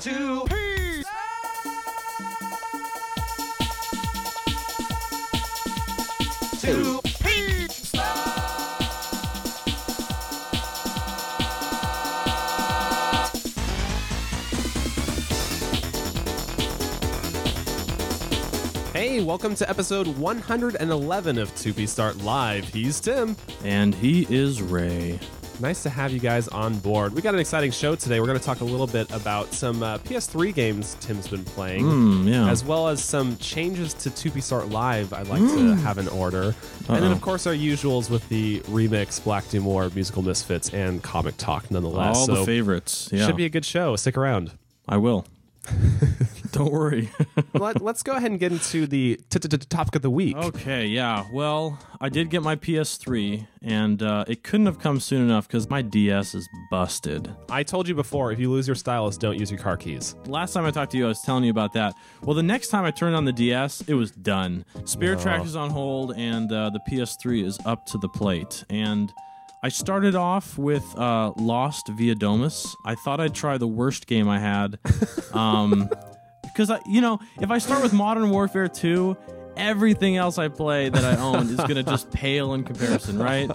Two Peace. Two Peace. Hey, welcome to episode 111 of 2P Start Live. He's Tim. And he is Ray. Nice to have you guys on board. We got an exciting show today. We're going to talk a little bit about some uh, PS3 games Tim's been playing, Hmm, yeah. as well as some changes to 2P Start Live I'd like to have in order. And then, of course, our usuals with the remix, Black Doom Award, Musical Misfits, and Comic Talk, nonetheless. All so the favorites. Yeah. should be a good show. Stick around. I will. Don't worry. Let, let's go ahead and get into the topic of the week. okay, yeah. Well, I did get my PS3, and uh, it couldn't have come soon enough because my DS is busted. I told you before, if you lose your stylus, don't use your car keys. Last time I talked to you, I was telling you about that. Well, the next time I turned on the DS, it was done. Spirit Track is on hold, and uh, the PS3 is up to the plate. And I started off with uh, Lost via Domus. I thought I'd try the worst game I had. Um, because, I, you know, if I start with Modern Warfare 2, everything else I play that I own is going to just pale in comparison, right?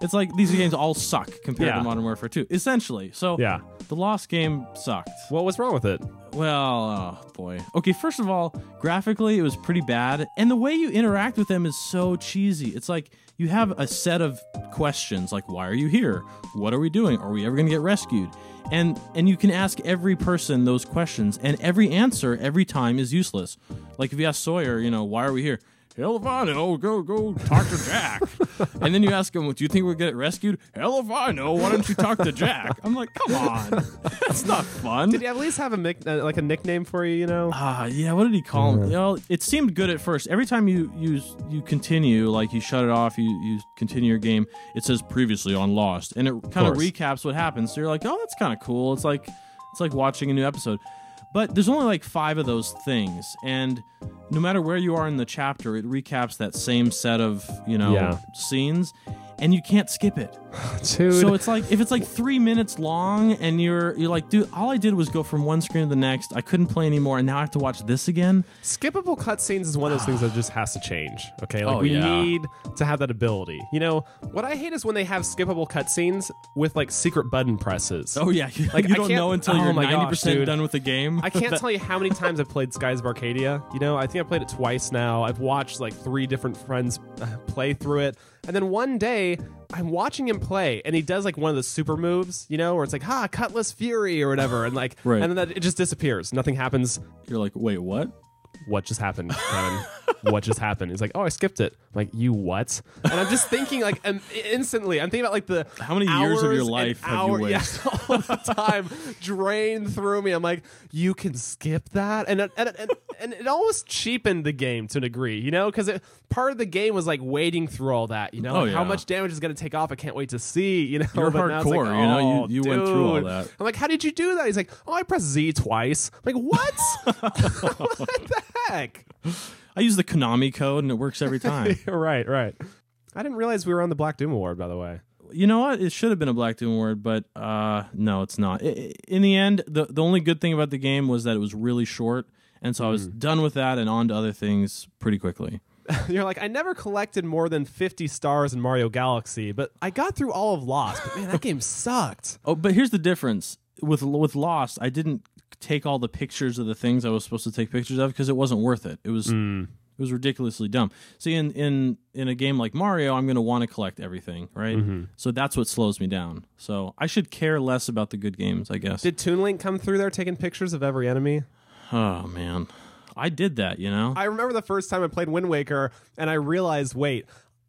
It's like these games all suck compared Yeah. to Modern Warfare 2, essentially. So Yeah. the Lost game sucked. What was wrong with it? Well, oh boy. Okay, first of all, graphically it was pretty bad, and the way you interact with them is so cheesy. It's like you have a set of questions like why are you here? What are we doing? Are we ever going to get rescued? And and you can ask every person those questions and every answer every time is useless. Like if you ask Sawyer, you know, why are we here? Hell if I know. Go go talk to Jack. and then you ask him, do you think we'll get rescued? Hell if I know. Why don't you talk to Jack? I'm like, come on, that's not fun. Did he at least have a mic- uh, like a nickname for you? You know? Ah, yeah. What did he call him? You know, it seemed good at first. Every time you you you continue, like you shut it off, you you continue your game. It says previously on Lost, and it kind of course. recaps what happens. So you're like, oh, that's kind of cool. It's like it's like watching a new episode. But there's only like five of those things, and no matter where you are in the chapter, it recaps that same set of you know Yeah. scenes, and you can't skip it. Dude. So it's like if it's like three minutes long, and you're you're like, dude, all I did was go from one screen to the next. I couldn't play anymore, and now I have to watch this again. Skippable cutscenes is one of those things that just has to change. Okay, like Oh, we yeah. need to have that ability. You know, what I hate is when they have skippable cutscenes with like secret button presses. Oh yeah, Like, you I don't know until oh you're ninety percent done with the game. I can't tell you how many times I've played Skies of Arcadia. You know, I think I played it twice now. I've watched like three different friends play through it. And then one day, I'm watching him play, and he does like one of the super moves, you know, where it's like, ha, Cutlass Fury or whatever. And like, Right. and then that, it just disappears. Nothing happens. You're like, wait, what? What just happened, Kevin? what just happened? He's like, oh, I skipped it. I'm like, you what? And I'm just thinking like um, instantly. I'm thinking about like the How many years of your life have you hour- wasted? Yes, all the time drained through me. I'm like, you can skip that, and and and, and it almost cheapened the game to a degree, you know, because part of the game was like wading through all that, you know, Oh, like, how much damage is going to take off. I can't wait to see, you know. You're but now like, hardcore, you know, you- oh, you went through all that. I'm like, how did you do that? He's like, oh, I pressed Z twice. I'm like, what? what the heck? I use the Konami code and it works every time. right, right. I didn't realize we were on the Black Doom Award, by the way. you know what? It should have been a Black Doom award, but uh, no, it's not. I- in the end, the the only good thing about the game was that it was really short, and so I was Mm. done with that and on to other things pretty quickly. You're like, I never collected more than 50 stars in Mario Galaxy, but I got through all of Lost. But man, that game sucked. Oh, but here's the difference with with Lost. I didn't take all the pictures of the things I was supposed to take pictures of because it wasn't worth it. It was Mm. it was ridiculously dumb. See, in in in a game like Mario, I'm going to want to collect everything, right? Mm-hmm. So that's what slows me down. So I should care less about the good games, I guess. Did Toon Link come through there taking pictures of every enemy? oh man, I did that. You know, I remember the first time I played Wind Waker, and I realized, wait,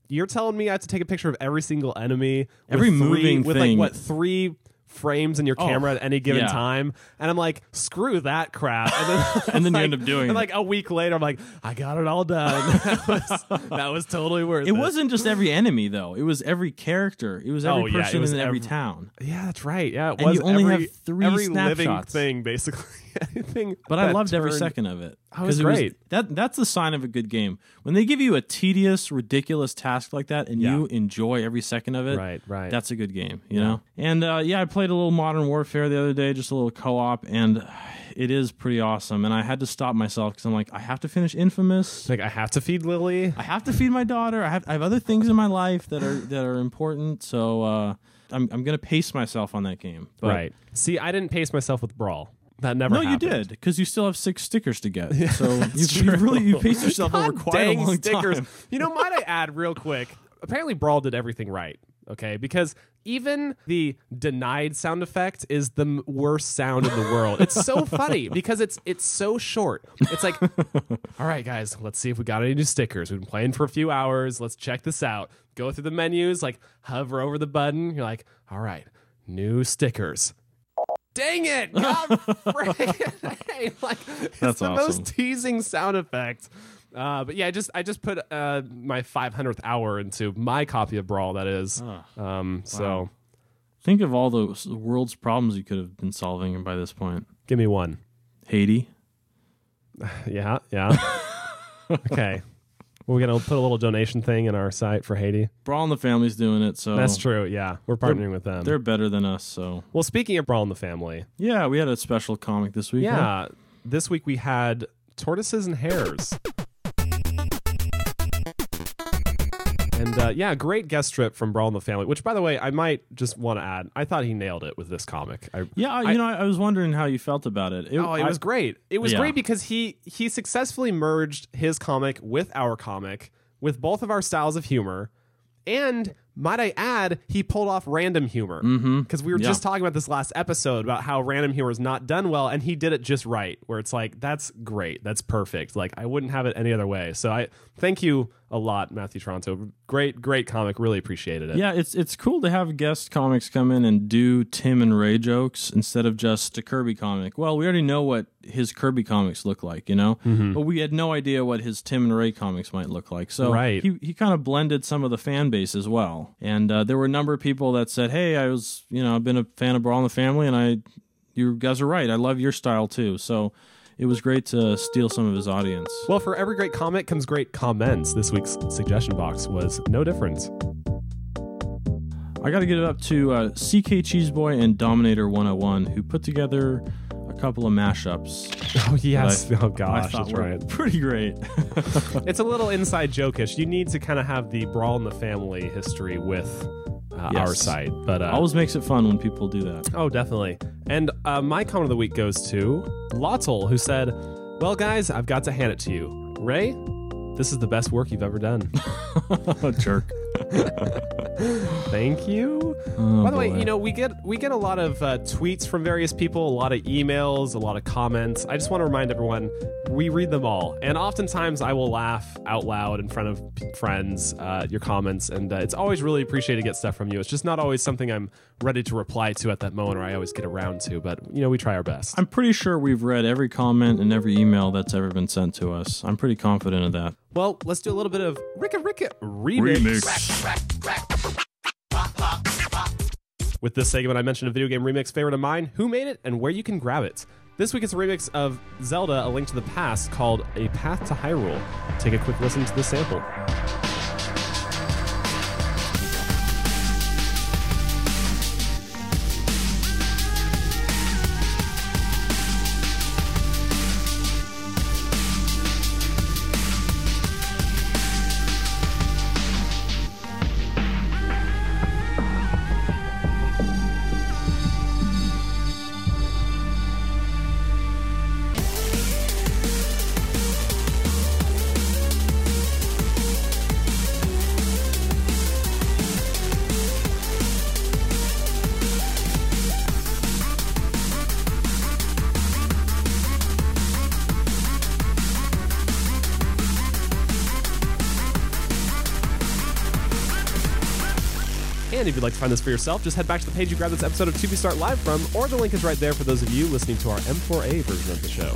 you're telling me I have to take a picture of every single enemy, with Every three- moving with thing. like what three frames in your Oh, camera at any given yeah. time, and I'm like, screw that crap, and then, And then you end up doing and it. like a week later, I'm like, I got it all done. that, was, that was totally worth it. it wasn't just every enemy though. It was every character. It was every Oh, yeah, person was in every every- town. Yeah, that's right. Yeah, it And was you only every, have three every living thing basically. everything. But I loved every second of it. It was great. that that's the sign of a good game. When they give you a tedious, ridiculous task like that, and Yeah. you enjoy every second of it. Right, right. That's a good game, you know. And uh, yeah, I played a little Modern Warfare the other day, just a little co-op, and it is pretty awesome. And I had to stop myself because I'm like, I have to finish Infamous. like I have to feed Lily. I have to feed my daughter. I have I have other things in my life that are that are important. So uh, I'm I'm gonna pace myself on that game. But right. See, I didn't pace myself with Brawl. That never. No, you did because you still have six stickers to get. so you, you really you paced yourself over quite a long stickers. time. You know, might I add real quick? Apparently, Brawl did everything right. Okay, because even the denied sound effect is the m- worst sound in the world. It's so funny because it's it's so short. It's like, all right, guys, let's see if we got any new stickers. We've been playing for a few hours. Let's check this out. Go through the menus, like hover over the button. You're like, all right, new stickers. Dang it! God hey, like it's That's the awesome. most teasing sound effect. Uh, but yeah, I just I just put uh, my 500th hour into my copy of Brawl. That is, um, so Think of all the world's problems you could have been solving by this point. give me one. Haiti. Yeah, yeah. okay, we're gonna put a little donation thing in our site for Haiti. Brawl and the family's doing it, so That's true. Yeah, we're partnering with them. They're better than us, so well, speaking of Brawl in the family, yeah. We had a special comic this week. huh? yeah, this week we had tortoises and hares. Uh, yeah, great guest strip from Brawl in the Family. Which, by the way, I might just want to add. I thought he nailed it with this comic. I, yeah. I- you know, I, was wondering how you felt about it. oh, it I- was great. It was Yeah. great because he he successfully merged his comic with our comic, with both of our styles of humor, and might I add, he pulled off random humor mm-hmm. because we were Yeah. just talking about this last episode about how random humor is not done well, and he did it just right. Where it's like that's great, that's perfect. Like I wouldn't have it any other way. So I thank you a lot, Matthew Taranto. Great, great comic. Really appreciated it. Yeah, it's it's cool to have guest comics come in and do Tim and Ray jokes instead of just a Kirby comic. Well, we already know what his Kirby comics look like, you know, mm-hmm. but we had no idea what his Tim and Ray comics might look like. So Right. he he kind of blended some of the fan base as well. And uh, there were a number of people that said, "Hey, I was you know I've been a fan of Brawl in the Family, and I you guys are right. I love your style too." So. It was great to steal some of his audience. Well, for every great comic comes great comments. This week's suggestion box was no different. I got to get it up to uh, CK Cheeseboy and Dominator 101, who put together couple of mashups. Oh yes. I- oh gosh, that's right. pretty great. It's a little inside jokish. You need to kind of have the brawl in the family history with uh, Yes. our site, but uh, Always makes it fun when people do that. oh, definitely. And uh, my comment of the week goes to Lottel, who said, "Well, guys, I've got to hand it to you, Ray. This is the best work you've ever done. Jerk. Thank you." Oh, By the way, you know we get we get a lot of uh, tweets from various people, a lot of emails, a lot of comments. I just want to remind everyone we read them all, and oftentimes I will laugh out loud in front of friends uh, your comments, and uh, it's always really appreciated to get stuff from you. It's just not always something I'm ready to reply to at that moment, or I always get around to. But you know we try our best. I'm pretty sure we've read every comment and every email that's ever been sent to us. I'm pretty confident of that. well, let's do a little bit of Ricka Ricka remix. With this segment, I mentioned a video game remix favorite of mine, who made it, and where you can grab it. This week it's a remix of Zelda A Link to the Past called A Path to Hyrule. Take a quick listen to the sample. If you'd like to find this for yourself, just head back to the page you grabbed this episode of 2P Start Live from, or the link is right there for those of you listening to our M4A version of the show.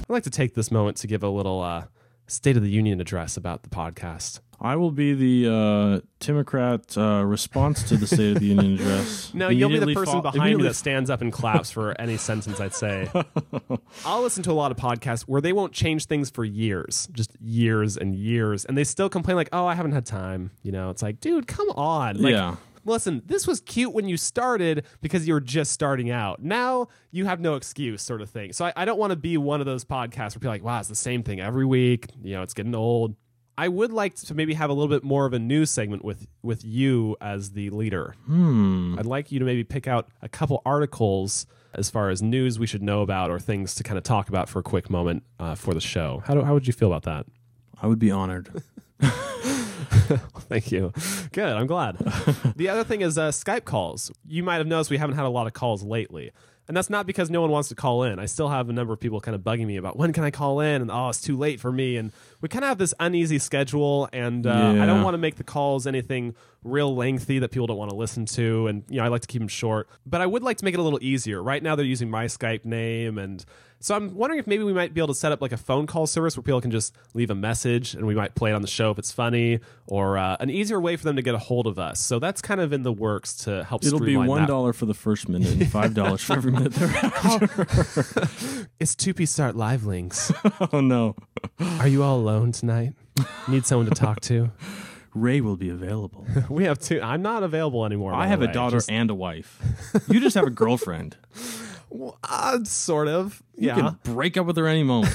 I'd like to take this moment to give a little uh, State of the Union address about the podcast. I will be the uh, Timocrat uh, response to the State of the Union address. No, you'll be the person fo- behind me that stands up and claps for any sentence I'd say. I'll listen to a lot of podcasts where they won't change things for years, just years and years, and they still complain like, "Oh, I haven't had time." You know, it's like, dude, come on. Like, Yeah. Listen, this was cute when you started because you were just starting out. Now you have no excuse, sort of thing. So I, I don't want to be one of those podcasts where people are like, wow, it's the same thing every week. You know, it's getting old. I would like to maybe have a little bit more of a news segment with with you as the leader. Hmm. I'd like you to maybe pick out a couple articles as far as news we should know about or things to kind of talk about for a quick moment uh, for the show. How, do, how would you feel about that? I would be honored. Thank you. Good. I'm glad. the other thing is uh, Skype calls. You might have noticed we haven't had a lot of calls lately. And that's not because no one wants to call in. I still have a number of people kind of bugging me about when can I call in, and oh, it's too late for me. And we kind of have this uneasy schedule, and uh, I don't want to make the calls anything real lengthy that people don't want to listen to. And you know, I like to keep them short, but I would like to make it a little easier. Right now, they're using my Skype name, and so I'm wondering if maybe we might be able to set up like a phone call service where people can just leave a message, and we might play it on the show if it's funny, or uh, an easier way for them to get a hold of us. So that's kind of in the works to help. It'll be one that. for the first minute and five dollars for every minute thereafter. It's two piece start live links. oh no, Are you all alone tonight? Need someone to talk to? Ray will be available. We have two. I'm not available anymore. by I the have a way. daughter Just- and a wife. You just have a girlfriend. uh, sort of. You Yeah. can break up with her any moment.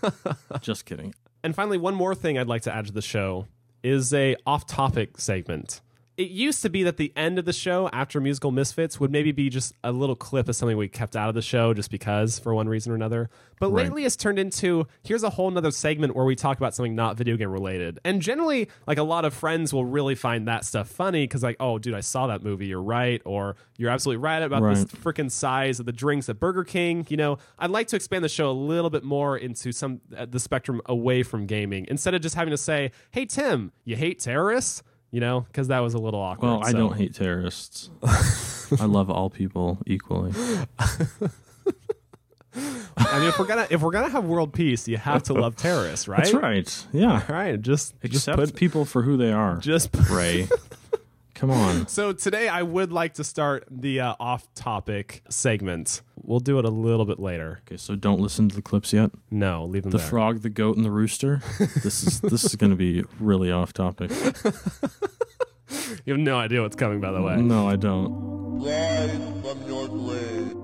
just kidding. And finally, one more thing I'd like to add to the show is a off-topic segment. It used to be that the end of the show after musical misfits would maybe be just a little clip of something we kept out of the show just because for one reason or another. But Right. lately it's turned into here's a whole nother segment where we talk about something not video game related. And generally, like a lot of friends will really find that stuff funny because like, oh dude, I saw that movie, you're right, or you're absolutely right about this freaking size of the drinks at Burger King. You know, I'd like to expand the show a little bit more into some uh, the spectrum away from gaming instead of just having to say, "Hey Tim, you hate terrorists?" You know, because that was a little awkward. Well, I So- don't hate terrorists. I love all people equally. I mean, if we're gonna if we're gonna have world peace, you have to love terrorists, right? That's right. Yeah. All right, just just Accept put people for who they are. just. Ray. Come on. So today I would like to start the uh, off-topic segment. We'll do it a little bit later. Okay, so don't listen to the clips yet. No, leave them The there. frog, the goat, and the rooster. This is this is going to be really off topic. you have no idea what's coming, by the way. No, I don't. Rise from your grave.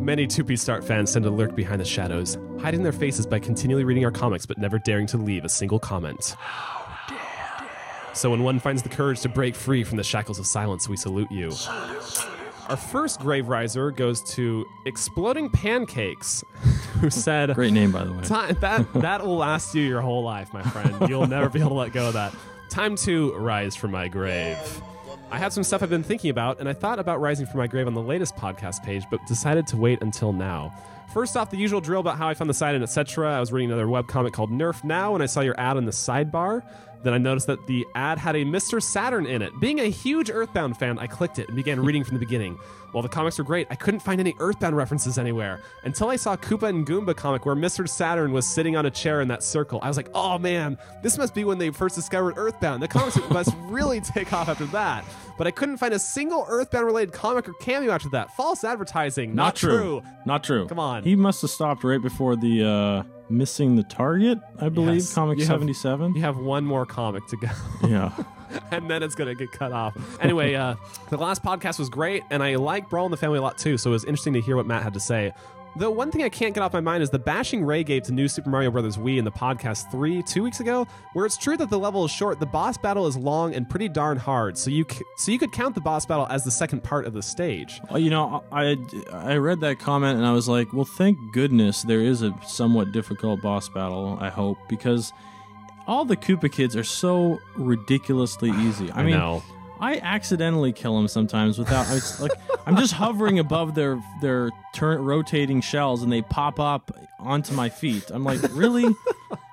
Many 2P Start fans tend to lurk behind the shadows, hiding their faces by continually reading our comics but never daring to leave a single comment. So when one finds the courage to break free from the shackles of silence, we salute you. Our first grave riser goes to Exploding Pancakes, who said, Great name, by the way. Time, that that will last you your whole life, my friend. You'll never be able to let go of that. Time to rise from my grave. I have some stuff I've been thinking about, and I thought about rising from my grave on the latest podcast page, but decided to wait until now. First off, the usual drill about how I found the site and etc. I was reading another webcomic called Nerf Now, and I saw your ad in the sidebar. Then I noticed that the ad had a Mr. Saturn in it. Being a huge Earthbound fan, I clicked it and began reading from the beginning. While the comics were great, I couldn't find any Earthbound references anywhere until I saw Koopa and Goomba comic where Mr. Saturn was sitting on a chair in that circle. I was like, oh man, this must be when they first discovered Earthbound. The comics must really take off after that. But I couldn't find a single Earthbound related comic or cameo after that. False advertising. Not, Not true. Not true. Come on. He must have stopped right before the uh, missing the target. I believe Yes. comic You have- seventy seven. You have one more comic to go. Yeah. and then it's gonna get cut off. Anyway, uh, the last podcast was great, and I like Brawl in the Family a lot too. So it was interesting to hear what Matt had to say. The one thing I can't get off my mind is the bashing Ray gave to New Super Mario Bros. Wii in the podcast three two weeks ago, where it's true that the level is short, the boss battle is long and pretty darn hard. So you c- so you could count the boss battle as the second part of the stage. Well, you know, I I read that comment and I was like, well, thank goodness there is a somewhat difficult boss battle. I hope because all the Koopa kids are so ridiculously easy. I, mean, know. I accidentally kill them sometimes without. It's like I'm just hovering above their their turn rotating shells and they pop up onto my feet. I'm like, really?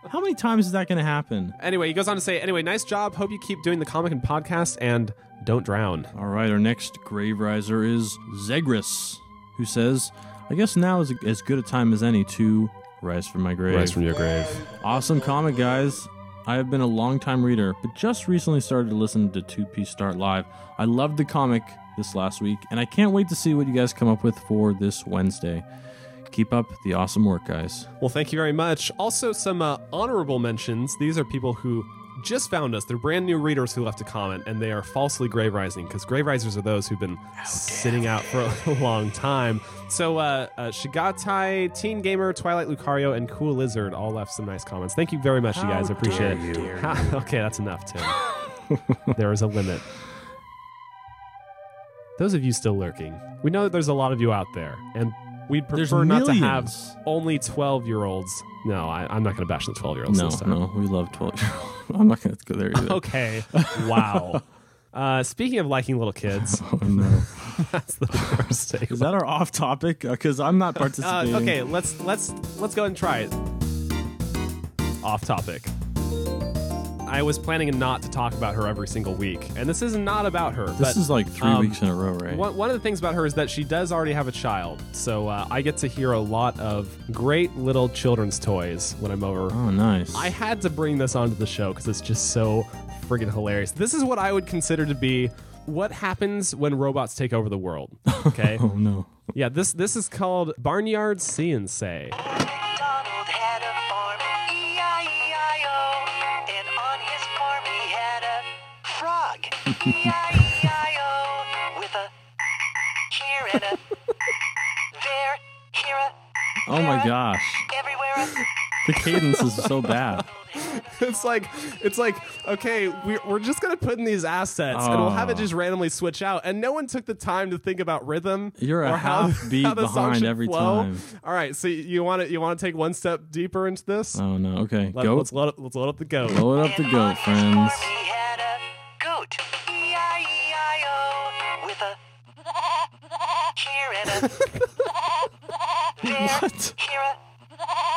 How many times is that going to happen? Anyway, he goes on to say, anyway, nice job. Hope you keep doing the comic and podcast, and don't drown. All right, our next grave riser is Zegris, who says, I guess now is as good a time as any to Rise from my grave. Rise from your grave. Awesome comic, guys. I have been a long-time reader, but just recently started to listen to 2P Start Live. I loved the comic this last week, and I can't wait to see what you guys come up with for this Wednesday. Keep up the awesome work, guys. Well, thank you very much. Also, some uh, honorable mentions. These are people who just found us. They're brand new readers who left a comment, and they are falsely grave rising because grave risers are those who've been sitting out for a long time. So, uh, uh, Shigatai, Teen Gamer, Twilight Lucario, and Cool Lizard all left some nice comments. Thank you very much, you guys. I appreciate it. Ha- okay, that's enough, Tim. there is a limit. Those of you still lurking, we know that there's a lot of you out there, and we'd There's prefer not to have only 12 year olds. No, I, I'm not going to bash the 12 year olds No, this time. no, we love 12 year old. I'm not going to go there either. Okay. Wow. uh, speaking of liking little kids, Oh, no. that's the first take. Is that our off topic? Because I'm not Uh, participating. okay, let's let's let's go ahead and try it. Off topic. I was planning not to talk about her every single week, and this is not about her. This but is like three um, weeks in a row, right? One, one of the things about her is that she does already have a child, so uh, I get to hear a lot of great little children's toys when I'm over. Oh, nice. I had to bring this onto the show because it's just so friggin' hilarious. This is what I would consider to be what happens when robots take over the world. Okay, oh, no. yeah, this this is called Barnyard See and Say. Oh, my gosh. everywhere a The cadence is so bad. It's like it's like okay, we're, we're just gonna put in these assets and we'll have it Oh. just randomly switch out, and no one took the time to think about rhythm. You're a or how, half beat how behind every flow. time. All right, so you want to you want to take one step deeper into this? Oh, no. Okay. Let, Goat. Let's load, up, let's load up the goat. Load up the goat, friends. What? here a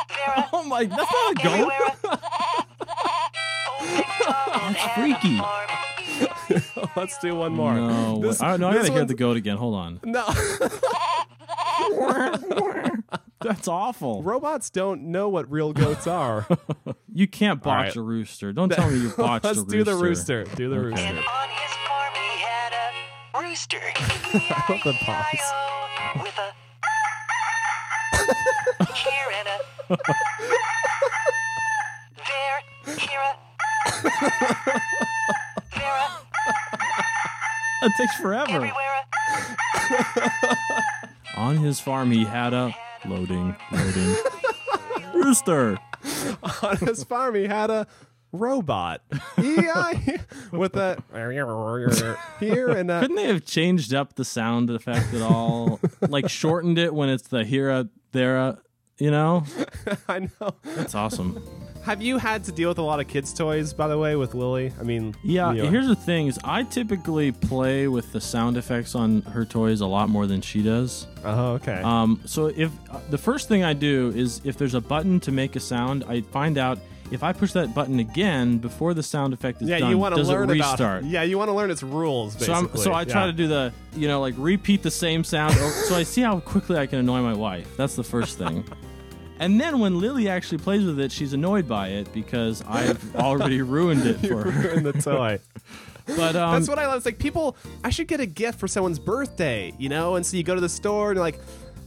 there a Oh, my. That's not a goat. That's freaky. let's do one more. No. This- I, no, I this gotta hear one's- the goat again. Hold on. No, That's awful. robots don't know what real goats are. You can't botch right. a rooster. Don't tell me you botched Let's a rooster. do the rooster. Do the Okay. rooster. And on his farm he had a rooster. love the pause. E-I-E-I-O, With a here and a there, here a there a It takes forever. everywhere a On his farm, he had a loading, loading rooster. On his farm, he had a robot. Yeah, with that here and a. Couldn't they have changed up the sound effect at all? like shortened it when it's the here, there, you know? I know. That's awesome. Have you had to deal with a lot of kids' toys, by the way, with Lily? I mean, Yeah, you know, here's the thing: is I typically play with the sound effects on her toys a lot more than she does. Oh, okay. Um, so if uh, the first thing I do is if there's a button to make a sound, I find out if I push that button again before the sound effect is yeah, done, you want to does learn it restart? about. Yeah, you want to learn its rules. So, I'm, Basically. so I try Yeah. to do the, you know, like repeat the same sound, so I see how quickly I can annoy my wife. That's the first thing. And then when Lily actually plays with it, she's annoyed by it because I've already ruined it for her. ruin the toy. But um, That's what I love. It's like people. I should get a gift for someone's birthday, you know. And so you go to the store and you're like,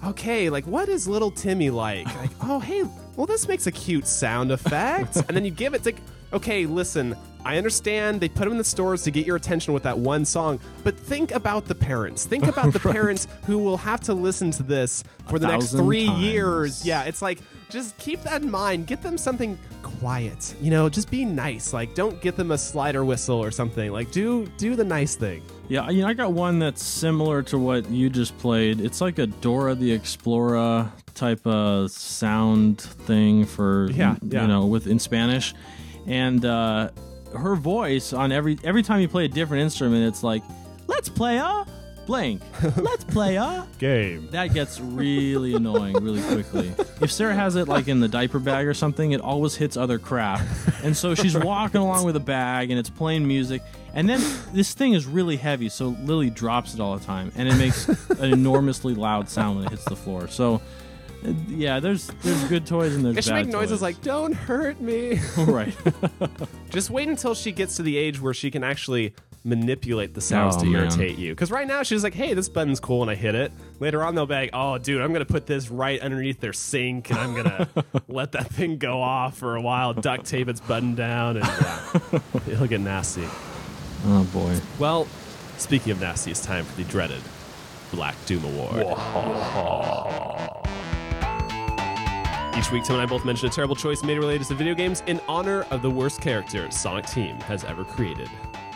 okay, like what is little Timmy like? Like, oh hey, well this makes a cute sound effect. and then you give it. It's like, okay, listen. I understand they put them in the stores to get your attention with that one song, but think about the parents. Think about the parents who will have to listen to this for the next three times. years. Yeah, it's like just keep that in mind. Get them something quiet. You know, just be nice. Like don't get them a slider whistle or something. Like do do the nice thing. Yeah, you know, I got one that's similar to what you just played. It's like a Dora the Explorer type of sound thing for Yeah, yeah. you know, with in Spanish. And uh her voice on every every time you play a different instrument, it's like, "Let's play a blank. Let's play a." Game. That gets really annoying really quickly. If Sarah has it like in the diaper bag or something, it always hits other crap. And so she's walking along with a bag and it's playing music. And then this thing is really heavy, so Lily drops it all the time. And it makes an enormously loud sound when it hits the floor. So yeah, there's there's good toys and there's It should bad make noises toys. like "Don't hurt me." right. Just wait until she gets to the age where she can actually manipulate the sounds Oh, to man. irritate you. Because right now she's like, "Hey, this button's cool," and I hit it. Later on, they'll be like, "Oh, dude, I'm gonna put this right underneath their sink, and I'm gonna let that thing go off for a while, duct tape its button down, and yeah, it'll get nasty." oh boy. Well, speaking of nasty, it's time for the dreaded Black Doom Award. Each week, Tim and I both mention a terrible choice made related to video games in honor of the worst character Sonic Team has ever created.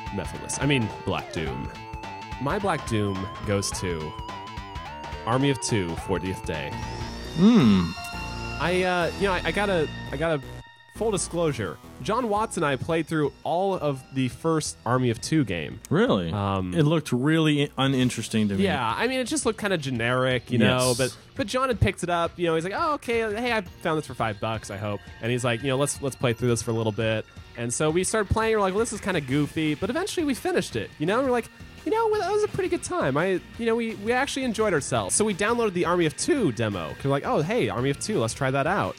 Mephiles. I mean, Black Doom. My Black Doom goes to Army of Two, 40th Day. Hmm. I, uh, you know, I, I gotta, I gotta, full disclosure. John Watts and I played through all of the first Army of Two game. Really? Um, it looked really uninteresting to me. Yeah, I mean, it just looked kind of generic, you know. Yes. But but John had picked it up. You know, he's like, oh, okay, hey, I found this for five bucks. I hope. And he's like, you know, let's let's play through this for a little bit. And so we started playing. We're like, well, this is kind of goofy, but eventually we finished it. You know, and we're like. You know, that was a pretty good time. I, you know, we, we actually enjoyed ourselves. So we downloaded the Army of Two demo. Cause we're like, oh, hey, Army of Two, let's try that out.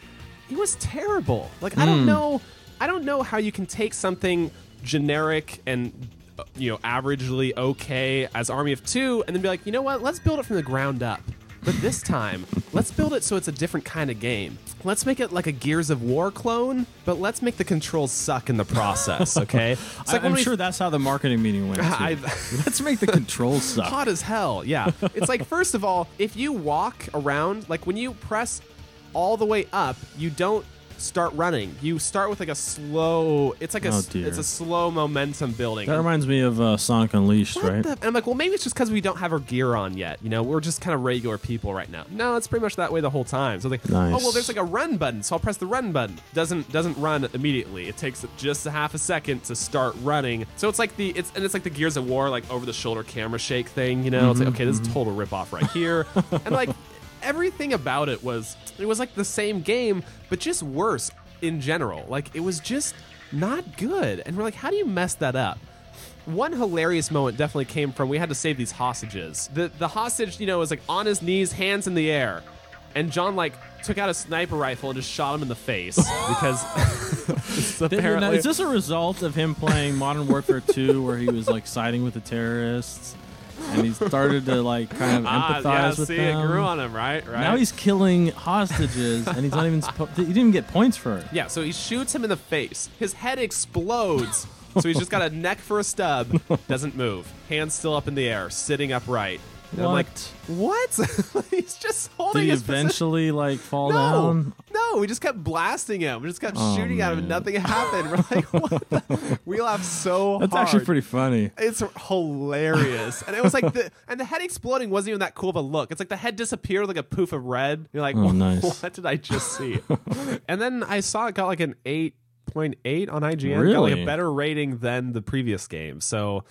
It was terrible. Like, I don't know, I don't know how you can take something generic and uh, you know averagely okay as Army of Two, and then be like, you know what? Let's build it from the ground up. But this time, let's build it so it's a different kind of game. Let's make it like a Gears of War clone, but let's make the controls suck in the process. Okay? It's I, like when am we- sure that's how the marketing meeting went. too. I- Let's make the controls suck. hot as hell. Yeah. It's like, first of all, if you walk around, like when you press all the way up, you don't start running. You start with like a slow, it's like a, Oh, dear. it's a slow momentum building. That reminds me of uh, Sonic Unleashed, What right? the- and I'm like, well, maybe it's just because we don't have our gear on yet. You know, we're just kind of regular people right now. No, it's pretty much that way the whole time. So like, Nice. oh well, there's like a run button, so I'll press the run button. Doesn't doesn't run immediately. It takes just a half a second to start running. So it's like the it's and it's like the Gears of War like over the shoulder camera shake thing. You know, it's like okay, this is a total rip off right here, and like everything about it was it was like the same game but just worse in general. Like it was just not good, and we're like, how do you mess that up? One hilarious moment definitely came from we had to save these hostages. The the hostage, you know, was like on his knees, hands in the air. And John like took out a sniper rifle and just shot him in the face because it's Now, apparently is this a result of him playing Modern Warfare 2 where he was like siding with the terrorists and he started to like kind of empathize ah, yeah, with see, them? it grew on him, right? Right. Now he's killing hostages and he's not even supposed he didn't even get points for it. yeah. So he shoots him in the face. His head explodes. so he's just got a neck for a stub. Doesn't move. Hands still up in the air, sitting upright. And I'm like, What? he's just Did holding he his position. eventually like fall No, down? no, we just kept blasting him. We just kept Oh, shooting at him, and man. nothing happened. We're like, what? The? We laughed so That's hard. actually pretty funny. It's hilarious, and it was like the and the head exploding wasn't even that cool of a look. It's like the head disappeared like a poof of red. You're like, Oh, what, nice. what did I just see? and then I saw it got like an eight point eight on IGN. Got like Really? a better rating than the previous game. So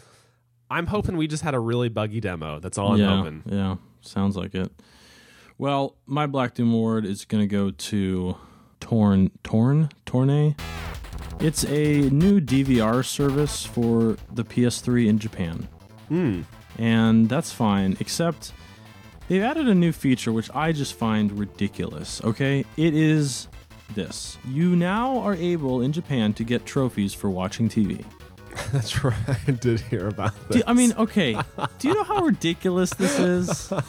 I'm hoping we just had a really buggy demo. That's all I'm yeah, hoping. yeah, sounds like it. Well, my Black Doom award is going to go to Torn Torn Torne. It's a new DVR service for the PS3 in Japan. Hmm. And that's fine, except they've added a new feature which I just find ridiculous, okay? It is this. You now are able in Japan to get trophies for watching TV. That's right. I did hear about Do, I mean, okay. Do you know how ridiculous this is?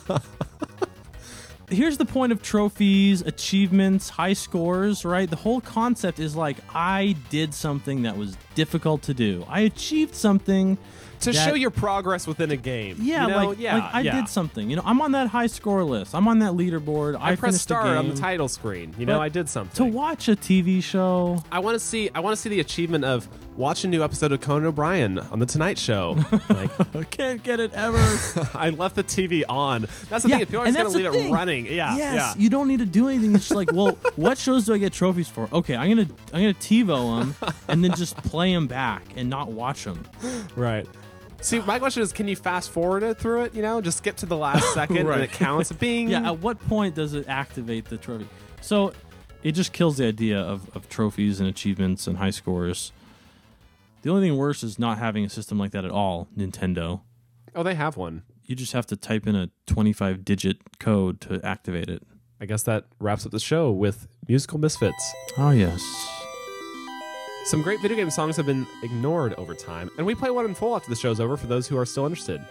Here's the point of trophies, achievements, high scores, right? The whole concept is like, I did something that was difficult to do. I achieved something. to that- show your progress within a game. Yeah, you know? like, yeah, like I yeah. did something. You know, I'm on that high score list. I'm on that leaderboard. I, I pressed finished start the on the title screen. You know, I did something. To watch a TV show, I want to see. I want to see the achievement of watch a new episode of Conan O'Brien on the Tonight Show. like, I can't get it ever. I left the TV on. That's the Yeah, thing. Are and just gonna leave the it thing. running. Yeah, yes, yeah. you don't need to do anything. It's just like, well, what shows do I get trophies for? Okay, I'm gonna I'm gonna TiVo them and then just play them back and not watch them. Right. See, my question is, can you fast forward it through it? You know, just skip to the last second Right. and it counts. Bing. Yeah, at what point does it activate the trophy? So it just kills the idea of, of trophies and achievements and high scores. The only thing worse is not having a system like that at all, Nintendo. oh, they have one. You just have to type in a 25 digit code to activate it. I guess that wraps up the show with musical misfits. Oh yes. Some great video game songs have been ignored over time, and we play one in full after the show's over for those who are still interested.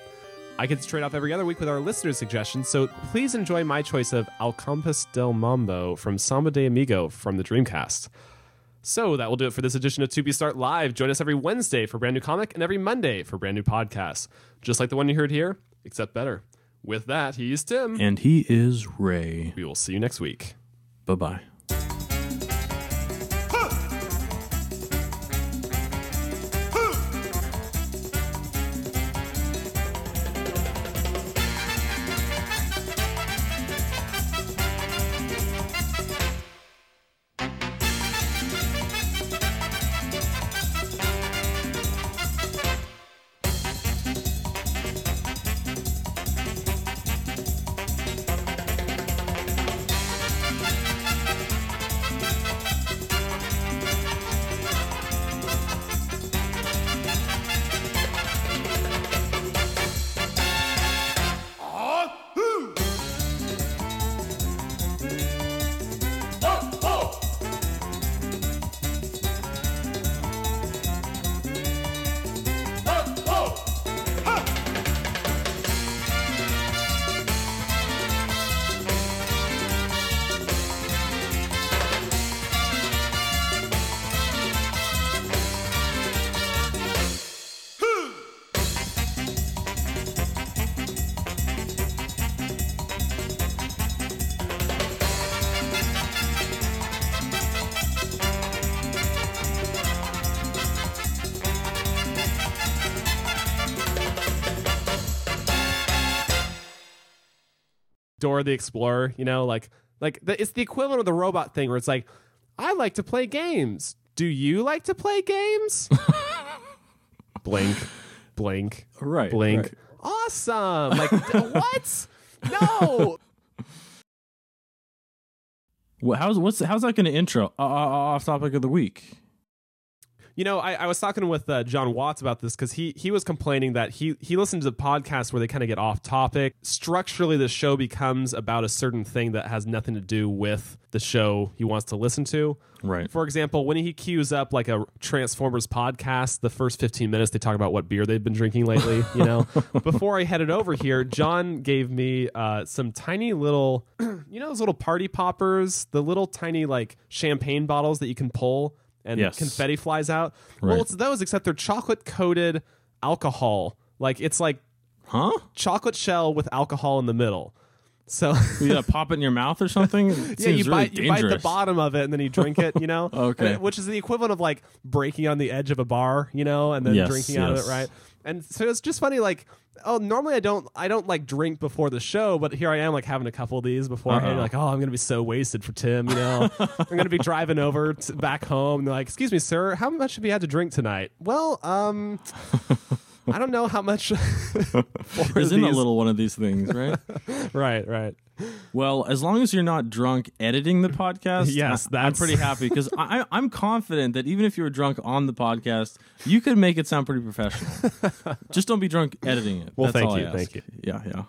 I get to trade off every other week with our listeners' suggestions, so please enjoy my choice of Al Compás del Mambo from Samba de Amigo from the Dreamcast. So that will do it for this edition of 2P Start Live. Join us every Wednesday for brand new comic and every Monday for brand new podcasts, just like the one you heard here, except better. With that, he's Tim. And he is Ray. we will see you next week. Bye bye. Dora the Explorer, you know, like like the, it's the equivalent of the robot thing where it's like, I like to play games. Do you like to play games? blink, blink, Right. blink. right. Awesome. Like what? No. Well, how's what's how's that going to intro? Uh, uh, off topic of the week. You know, I, I was talking with uh, John Watts about this because he he was complaining that he he listens to podcasts where they kind of get off topic. Structurally, the show becomes about a certain thing that has nothing to do with the show he wants to listen to. Right. For example, when he queues up like a Transformers podcast, the first 15 minutes they talk about what beer they've been drinking lately. You know, before I headed over here, John gave me uh, some tiny little, you know, those little party poppers, the little tiny like champagne bottles that you can pull and Yes. confetti flies out. Right. Well, it's those except they're chocolate coated alcohol. Like it's like Huh? chocolate shell with alcohol in the middle. So You gotta pop it in your mouth or something? It yeah, you seems bite really you bite the bottom of it and then you drink it, you know. Okay. And- which is the equivalent of like breaking on the edge of a bar, you know, and then Yes, drinking out of it, right? And so it's just funny, like, oh, normally I don't I don't like drink before the show, but here I am like having a couple of these beforehand, Uh-oh. like, oh, I'm gonna be so wasted for Tim, you know. I'm gonna be driving over to, back home, and they're like, excuse me, sir, how much have you had to drink tonight? Well, um. I don't know how much. There's in a little one of these things, right? right, right. Well, as long as you're not drunk editing the podcast, Yes, I, I'm that's- pretty happy because I'm confident that even if you were drunk on the podcast, you could make it sound pretty professional. Just don't be drunk editing it. Well, That's thank you, thank you. Yeah, yeah.